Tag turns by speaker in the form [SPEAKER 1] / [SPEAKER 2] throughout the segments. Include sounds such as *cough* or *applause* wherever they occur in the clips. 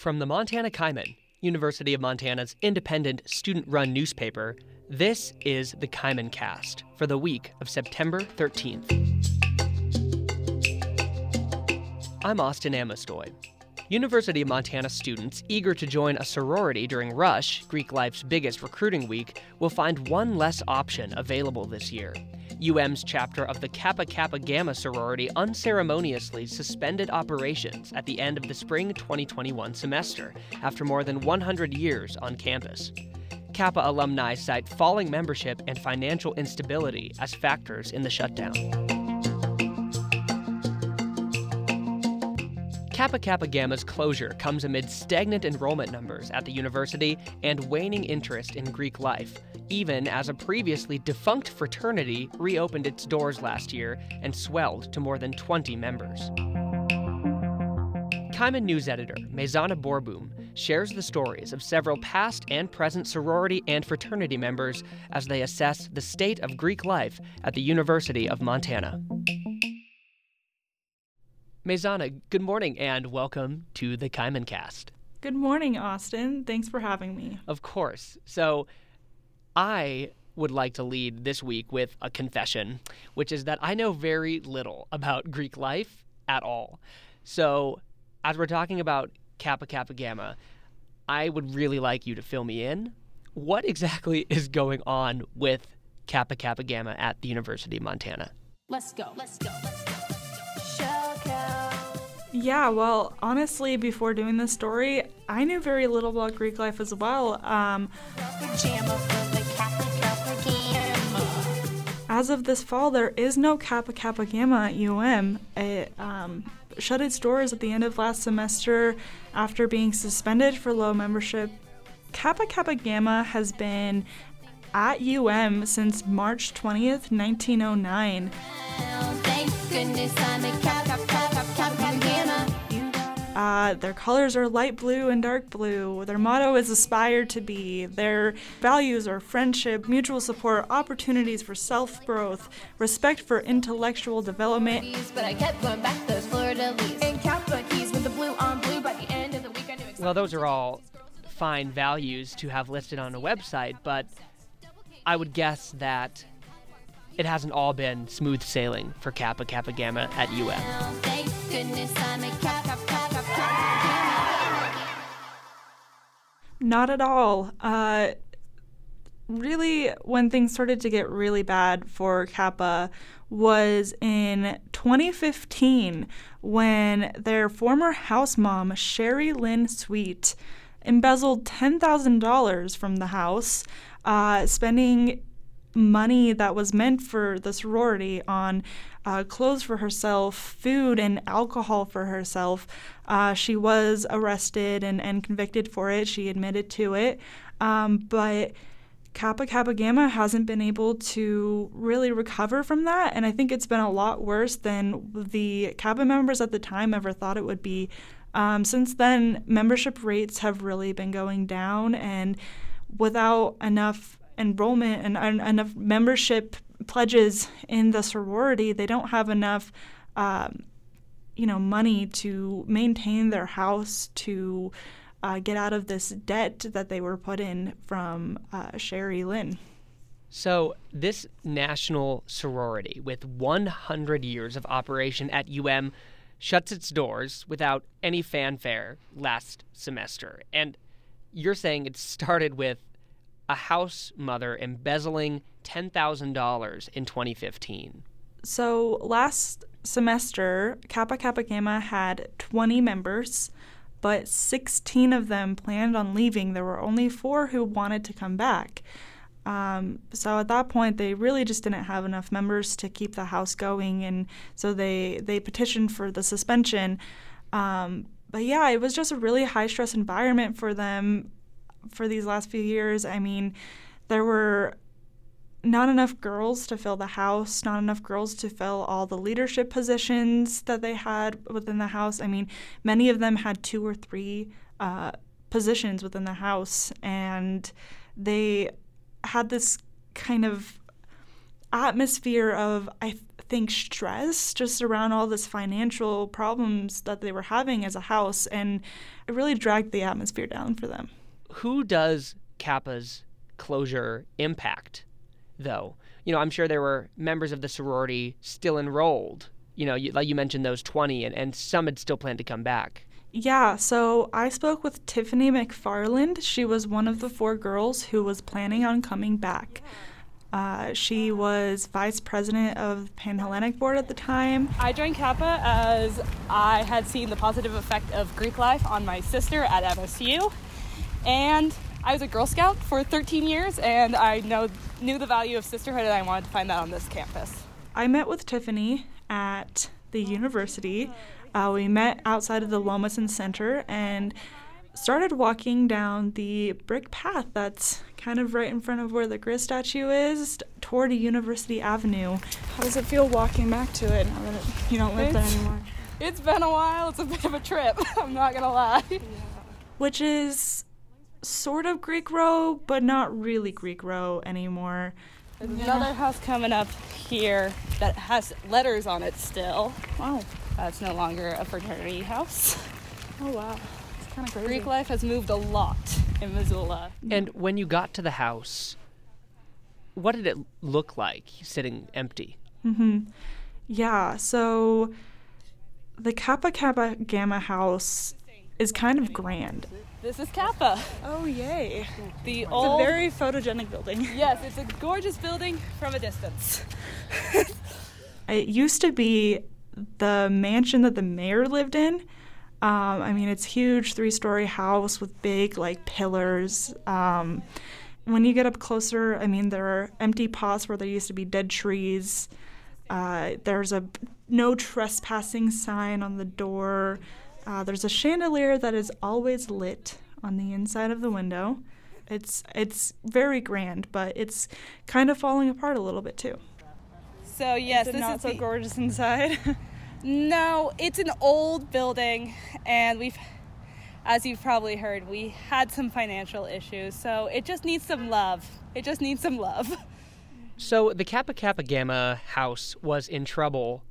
[SPEAKER 1] From the Montana Kaimin, University of Montana's independent student run newspaper, this is the Kaimin Cast for the week of September 13th. I'm Austin Amestoy. University of Montana students eager to join a sorority during Rush, Greek life's biggest recruiting week, will find one less option available this year. UM's chapter of the Kappa Kappa Gamma sorority unceremoniously suspended operations at the end of the spring 2021 semester after more than 100 years on campus. Kappa alumni cite falling membership and financial instability as factors in the shutdown. Kappa Kappa Gamma's closure comes amid stagnant enrollment numbers at the university and waning interest in Greek life, even as a previously defunct fraternity reopened its doors last year and swelled to more than 20 members. Kaimin news editor Mazana Boerboom shares the stories of several past and present sorority and fraternity members as they assess the state of Greek life at the University of Montana. Mazana, good morning and welcome to the Kaimin Cast.
[SPEAKER 2] Good morning, Austin. Thanks for having me.
[SPEAKER 1] Of course. So, I would like to lead this week with a confession, which is that I know very little about Greek life at all. So, as we're talking about Kappa Kappa Gamma, I would really like you to fill me in. What exactly *laughs* is going on with Kappa Kappa Gamma at the University of Montana?
[SPEAKER 3] Let's go. Let's go. Let's go.
[SPEAKER 2] Yeah, well, honestly, before doing this story, I knew very little about Greek life as well. Um, as of this fall, there is no Kappa Kappa Gamma at UM. It um, shut its doors at the end of last semester after being suspended for low membership. Kappa Kappa Gamma has been at UM since March 20th, 1909. Uh, their colors are light blue and dark blue. Their motto is aspire to be. Their values are friendship, mutual support, opportunities for self growth, respect for intellectual development.
[SPEAKER 1] Well, those are all fine values to have listed on a website, but I would guess that it hasn't all been smooth sailing for Kappa Kappa Gamma at UM.
[SPEAKER 2] Not at all. Uh, really, when things started to get really bad for Kappa was in 2015 when their former house mom, Sherry Lynn Sweet, embezzled $10,000 from the house, uh, spending money that was meant for the sorority on uh, clothes for herself, food, and alcohol for herself. Uh, she was arrested and, and convicted for it. She admitted to it. Um, but Kappa Kappa Gamma hasn't been able to really recover from that. And I think it's been a lot worse than the Kappa members at the time ever thought it would be. Um, since then, membership rates have really been going down, and without enough enrollment and, and enough membership pledges in the sorority, they don't have enough, um, you know, money to maintain their house to uh, get out of this debt that they were put in from uh, Sherry Lynn.
[SPEAKER 1] So, this national sorority with 100 years of operation at UM shuts its doors without any fanfare last semester. And you're saying it started with a house mother embezzling $10,000 in 2015.
[SPEAKER 2] So last semester, Kappa Kappa Gamma had 20 members, but 16 of them planned on leaving. There were only four who wanted to come back. Um, so at that point, they really just didn't have enough members to keep the house going, and so they they petitioned for the suspension. Um, but yeah, it was just a really high stress environment for them for these last few years. I mean, there were not enough girls to fill the house, not enough girls to fill all the leadership positions that they had within the house. I mean, many of them had two or three uh, positions within the house, and they had this kind of atmosphere of I think, stress just around all this financial problems that they were having as a house. And it really dragged the atmosphere down for them.
[SPEAKER 1] Who does Kappa's closure impact, though? You know, I'm sure there were members of the sorority still enrolled. You know, you, like you mentioned those 20, and, and some had still planned to come back.
[SPEAKER 2] Yeah, so I spoke with Tiffany McFarland. She was one of the four girls who was planning on coming back. Uh, she was vice president of the Panhellenic Board at the time.
[SPEAKER 4] I joined Kappa as I had seen the positive effect of Greek life on my sister at MSU, and I was a Girl Scout for 13 years, and I know knew the value of sisterhood, and I wanted to find that on this campus.
[SPEAKER 2] I met with Tiffany at the university. Uh, we met outside of the Lommasson Center and started walking down the brick path that's kind of right in front of where the Grizz statue is toward University Avenue. How does it feel walking back to it now that it, you don't live there anymore? *laughs*
[SPEAKER 4] It's been a while. It's a bit of a trip. *laughs* I'm not gonna lie.
[SPEAKER 2] Which is sort of Greek Row, but not really Greek Row anymore.
[SPEAKER 4] There's another house coming up here that has letters on it still.
[SPEAKER 2] Wow.
[SPEAKER 4] That's no longer a fraternity house.
[SPEAKER 2] Oh, wow. It's kind of crazy.
[SPEAKER 4] Greek life has moved a lot in Missoula.
[SPEAKER 1] And when you got to the house, what did it look like sitting empty?
[SPEAKER 2] Mm-hmm. Yeah, so the Kappa Kappa Gamma house is kind of grand.
[SPEAKER 4] This is Kappa,
[SPEAKER 2] Oh, yay.
[SPEAKER 4] the
[SPEAKER 2] It's
[SPEAKER 4] old.
[SPEAKER 2] a very photogenic building.
[SPEAKER 4] yes, it's a gorgeous building from a distance. *laughs*
[SPEAKER 2] It used to be the mansion that the mayor lived in. Um, I mean, it's huge, three-story house with big like pillars. Um, when you get up closer, I mean, there are empty pots where there used to be dead trees. Uh, there's a no trespassing sign on the door. Uh, there's a chandelier that is always lit on the inside of the window. It's it's very grand, but it's kind of falling apart a little bit too.
[SPEAKER 4] So yes,
[SPEAKER 2] Is it
[SPEAKER 4] this
[SPEAKER 2] not
[SPEAKER 4] is
[SPEAKER 2] so
[SPEAKER 4] the-
[SPEAKER 2] gorgeous inside. *laughs*
[SPEAKER 4] No, it's an old building, and we've, as you've probably heard, we had some financial issues, so it just needs some love. It just needs some love.
[SPEAKER 1] So the Kappa Kappa Gamma house was in trouble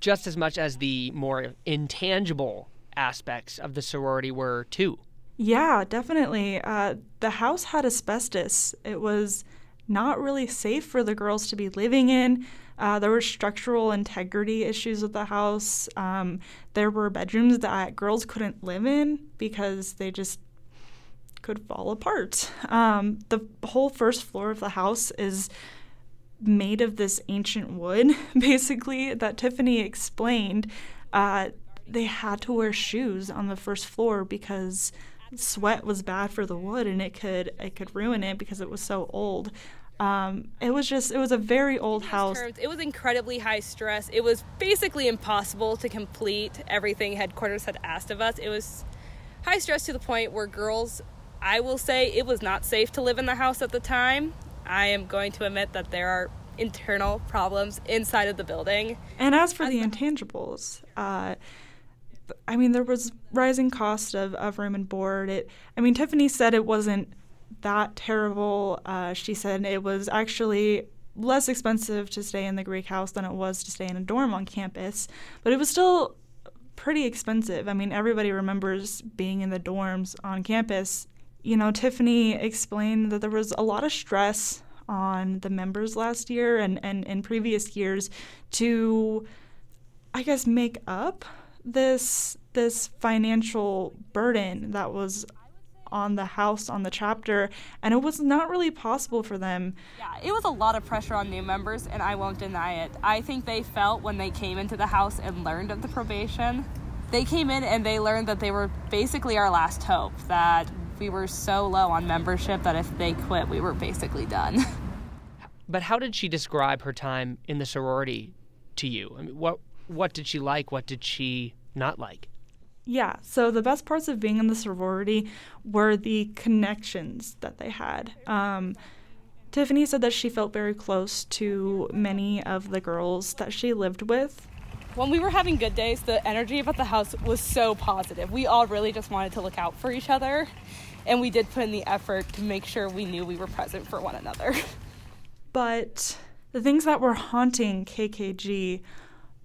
[SPEAKER 1] just as much as the more intangible aspects of the sorority were, too.
[SPEAKER 2] Yeah, definitely. Uh, the house had asbestos. It was not really safe for the girls to be living in. Uh, there were structural integrity issues with the house. Um, there were bedrooms that girls couldn't live in because they just could fall apart. Um, the whole first floor of the house is made of this ancient wood, *laughs* basically, that Tiffany explained. Uh, they had to wear shoes on the first floor because sweat was bad for the wood and it could it could ruin it because it was so old. Um, it was just it was a very old house.
[SPEAKER 4] Terms, It was incredibly high stress. It was basically impossible to complete everything headquarters had asked of us. It was high stress to the point where girls, I will say, it was not safe to live in the house at the time. I am going to admit that there are internal problems inside of the building.
[SPEAKER 2] And as for the intangibles, uh, I mean, there was rising cost of, of room and board. It, I mean, Tiffany said it wasn't that terrible. Uh, she said it was actually less expensive to stay in the Greek house than it was to stay in a dorm on campus, but it was still pretty expensive. I mean, everybody remembers being in the dorms on campus. You know, Tiffany explained that there was a lot of stress on the members last year and, and in previous years to, I guess, make up this this financial burden that was on the house on the chapter and it was not really possible for them
[SPEAKER 4] Yeah, it was a lot of pressure on new members, and I won't deny it. I think they felt when they came into the house and learned of the probation, they came in and they learned that they were basically our last hope, that we were so low on membership that if they quit, we were basically done. *laughs*
[SPEAKER 1] But how did she describe her time in the sorority to you? I mean, what what did she like? What did she not like?
[SPEAKER 2] Yeah, so the best parts of being in the sorority were the connections that they had. Um, Tiffany said that she felt very close to many of the girls that she lived with.
[SPEAKER 4] when we were having good days, the energy about the house was so positive. We all really just wanted to look out for each other, and we did put in the effort to make sure we knew we were present for one another.
[SPEAKER 2] But the things that were haunting KKG,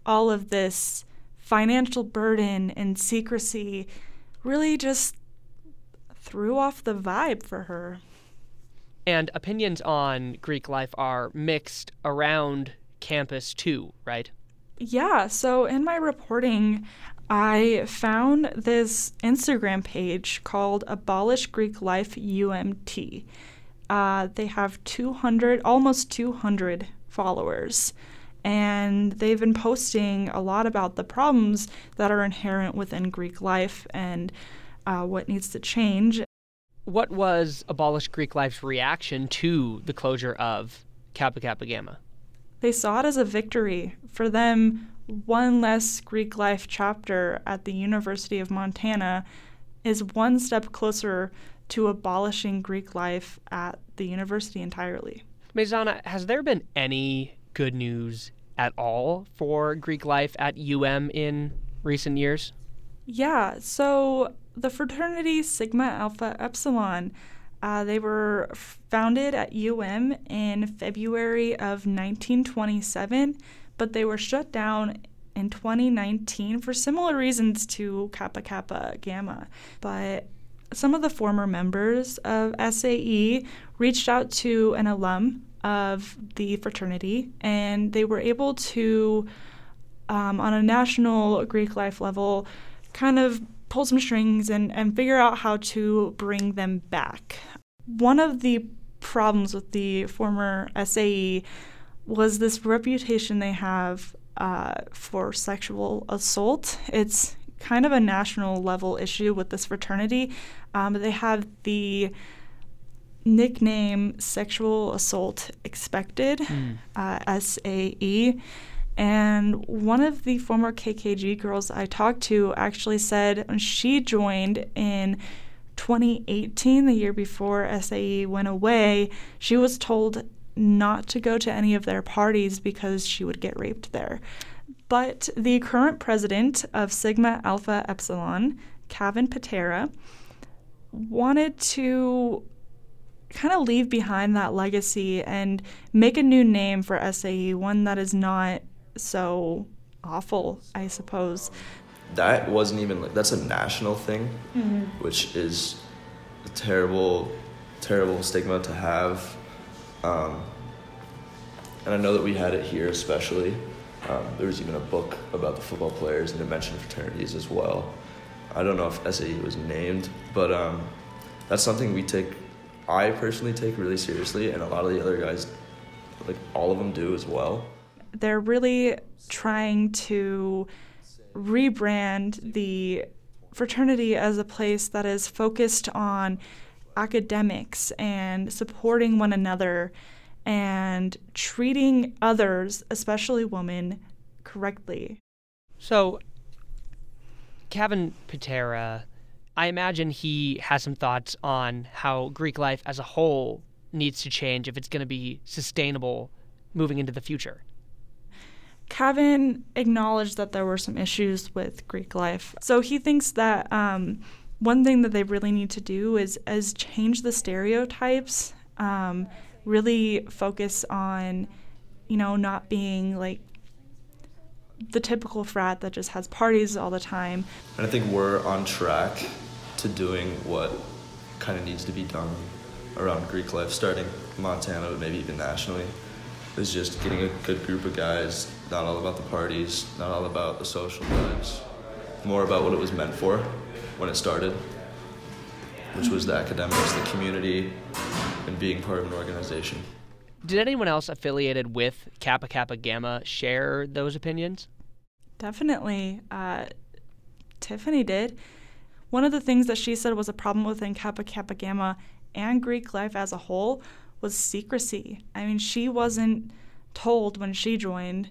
[SPEAKER 2] all of this financial burden and secrecy, really just threw off the vibe for her.
[SPEAKER 1] And opinions on Greek life are mixed around campus too, right?
[SPEAKER 2] Yeah, so in my reporting, I found this Instagram page called Abolish Greek Life UMT. Uh, they have 200, almost 200 followers, and they've been posting a lot about the problems that are inherent within Greek life and uh, what needs to change.
[SPEAKER 1] What was Abolish Greek Life's reaction to the closure of Kappa Kappa Gamma?
[SPEAKER 2] They saw it as a victory. For them, one less Greek life chapter at the University of Montana is one step closer to abolishing Greek life at the university entirely.
[SPEAKER 1] Mazana, has there been any good news at all for Greek life at UM in recent years?
[SPEAKER 2] Yeah, so the fraternity Sigma Alpha Epsilon, uh, they were founded at UM in February of 1927, but they were shut down in 2019 for similar reasons to Kappa Kappa Gamma. But some of the former members of SAE reached out to an alum of the fraternity, and they were able to, um, on a national Greek life level, kind of pull some strings and, and figure out how to bring them back. One of the problems with the former SAE was this reputation they have uh, for sexual assault. It's kind of a national level issue with this fraternity. Um, they have the nickname sexual assault expected, mm. uh, SAE. And one of the former KKG girls I talked to actually said when she joined in 2018, the year before SAE went away, she was told not to go to any of their parties because she would get raped there. But the current president of Sigma Alpha Epsilon, Kevin Patera, wanted to kind of leave behind that legacy and make a new name for SAE, one that is not so awful, I suppose.
[SPEAKER 5] That wasn't even like that's a national thing, mm-hmm. which is a terrible, terrible stigma to have. Um, and I know that we had it here especially. Um, there was even a book about the football players and it mentioned fraternities as well. I don't know if SAE was named, but um, that's something we take, I personally take really seriously, and a lot of the other guys, like all of them do as well.
[SPEAKER 2] They're really trying to rebrand the fraternity as a place that is focused on academics and supporting one another and treating others, especially women, correctly.
[SPEAKER 1] So, Kevin Patera, I imagine he has some thoughts on how Greek life as a whole needs to change if it's going to be sustainable moving into the future.
[SPEAKER 2] Kevin acknowledged that there were some issues with Greek life. So he thinks that um, one thing that they really need to do is, is change the stereotypes um, really focus on, you know, not being like the typical frat that just has parties all the time.
[SPEAKER 5] And I think we're on track to doing what kind of needs to be done around Greek life, starting Montana, but maybe even nationally. Is just getting a good group of guys, not all about the parties, not all about the social lives, more about what it was meant for when it started, which was the academics, the community, and being part of an organization.
[SPEAKER 1] Did anyone else affiliated with Kappa Kappa Gamma share those opinions?
[SPEAKER 2] Definitely. Uh, Tiffany did. One of the things that she said was a problem within Kappa Kappa Gamma and Greek life as a whole was secrecy. I mean, she wasn't told when she joined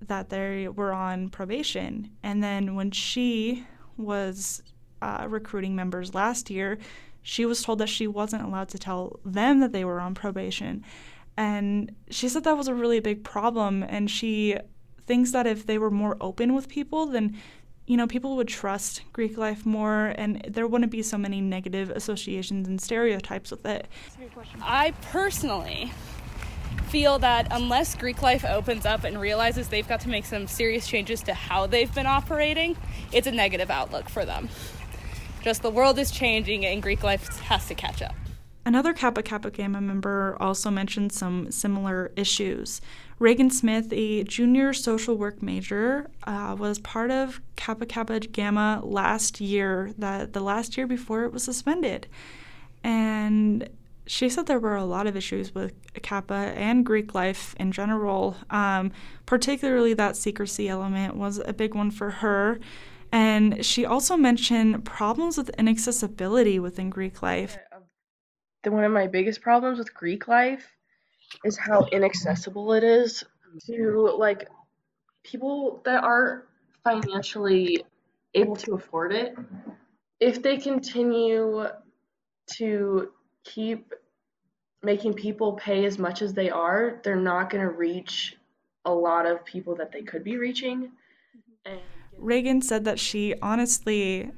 [SPEAKER 2] that they were on probation. And then when she was uh, recruiting members last year, she was told that she wasn't allowed to tell them that they were on probation. And she said that was a really big problem. And she thinks that if they were more open with people, then you know, people would trust Greek life more and there wouldn't be so many negative associations and stereotypes with it.
[SPEAKER 4] I personally feel that unless Greek life opens up and realizes they've got to make some serious changes to how they've been operating, it's a negative outlook for them. Just the world is changing and Greek life has to catch up.
[SPEAKER 2] Another Kappa Kappa Gamma member also mentioned some similar issues. Reagan Smith, a junior social work major, uh, was part of Kappa Kappa Gamma last year, that the last year before it was suspended. And she said there were a lot of issues with Kappa and Greek life in general. Um, particularly, that secrecy element was a big one for her. And she also mentioned problems with inaccessibility within Greek life.
[SPEAKER 6] The, one of my biggest problems with Greek life is how inaccessible it is to like people that aren't financially able to afford it. If they continue to keep making people pay as much as they are, they're not going to reach a lot of people that they could be reaching.
[SPEAKER 2] And Reagan said that she honestly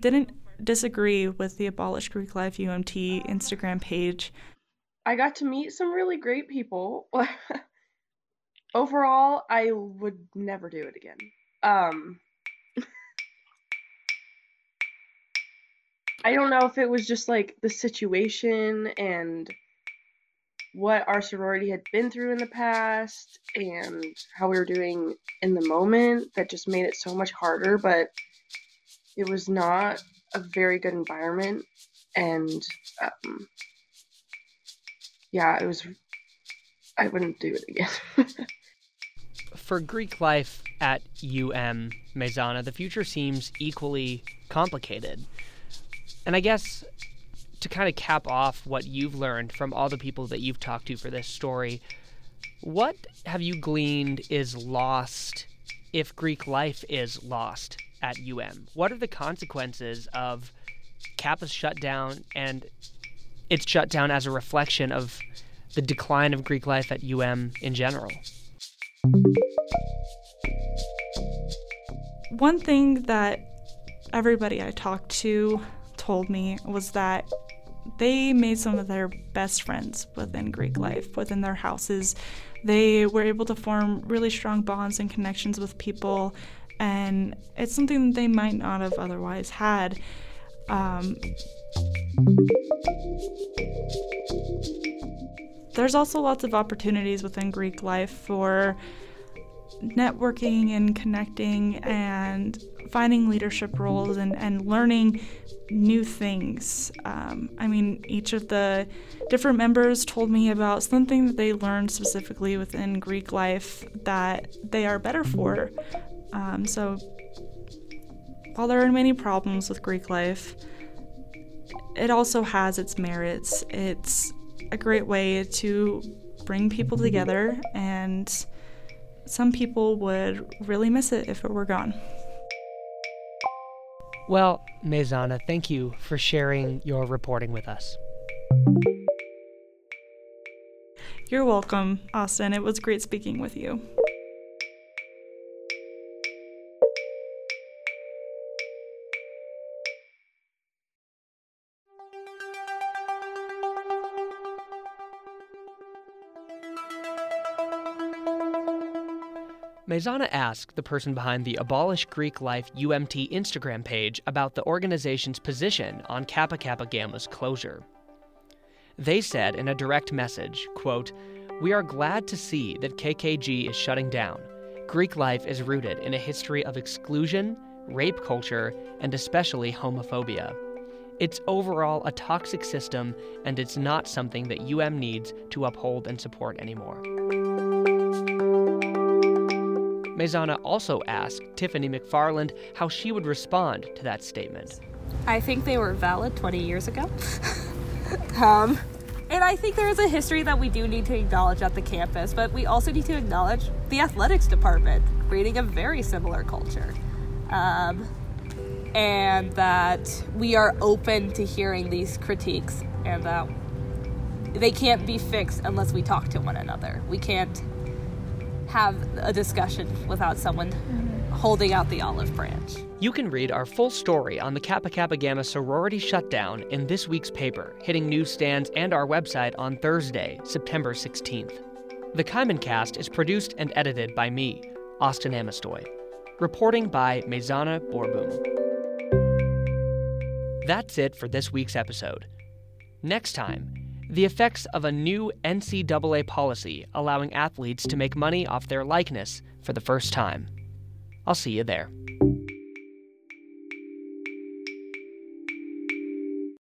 [SPEAKER 2] didn't disagree with the Abolish Greek Life UMT Instagram page.
[SPEAKER 6] I got to meet some really great people. *laughs* Overall, I would never do it again. Um, *laughs* I don't know if it was just like the situation and what our sorority had been through in the past and how we were doing in the moment that just made it so much harder, but it was not a very good environment. And um, yeah, it was, I wouldn't do it again. *laughs*
[SPEAKER 1] For Greek life at UM Mazana, the future seems equally complicated. And I guess to kind of cap off what you've learned from all the people that you've talked to for this story, what have you gleaned is lost if Greek life is lost at UM? What are the consequences of Kappa's shutdown and its shutdown as a reflection of the decline of Greek life at UM in general?
[SPEAKER 2] One thing that everybody I talked to told me was that they made some of their best friends within Greek life, within their houses. They were able to form really strong bonds and connections with people, and it's something that they might not have otherwise had. Um, there's also lots of opportunities within Greek life for networking and connecting and finding leadership roles and, and learning new things. Um, I mean, each of the different members told me about something that they learned specifically within Greek life that they are better for. Um, so, while there are many problems with Greek life, it also has its merits. It's a great way to bring people together, and some people would really miss it if it were gone.
[SPEAKER 1] Well, Mazana, thank you for sharing your reporting with us.
[SPEAKER 2] You're welcome, Austin. It was great speaking with you.
[SPEAKER 1] Mazana asked the person behind the Abolish Greek Life UMT Instagram page about the organization's position on Kappa Kappa Gamma's closure. They said in a direct message, quote, "We are glad to see that KKG is shutting down. Greek life is rooted in a history of exclusion, rape culture, and especially homophobia. It's overall a toxic system, and it's not something that UM needs to uphold and support anymore. Mazana also asked Tiffany McFarland how she would respond to that statement.
[SPEAKER 4] I think they were valid 20 years ago. *laughs* um, and I think there is a history that we do need to acknowledge at the campus, but we also need to acknowledge the athletics department creating a very similar culture. Um, and that we are open to hearing these critiques and that they can't be fixed unless we talk to one another. We can't have a discussion without someone mm-hmm. holding out the olive branch.
[SPEAKER 1] You can read our full story on the Kappa Kappa Gamma sorority shutdown in this week's paper, hitting newsstands and our website on Thursday, September 16th. The Kaimin cast is produced and edited by me, Austin Amestoy. Reporting by Mazana Boerboom. That's it for this week's episode. Next time, the effects of a new NCAA policy allowing athletes to make money off their likeness for the first time. I'll see you there.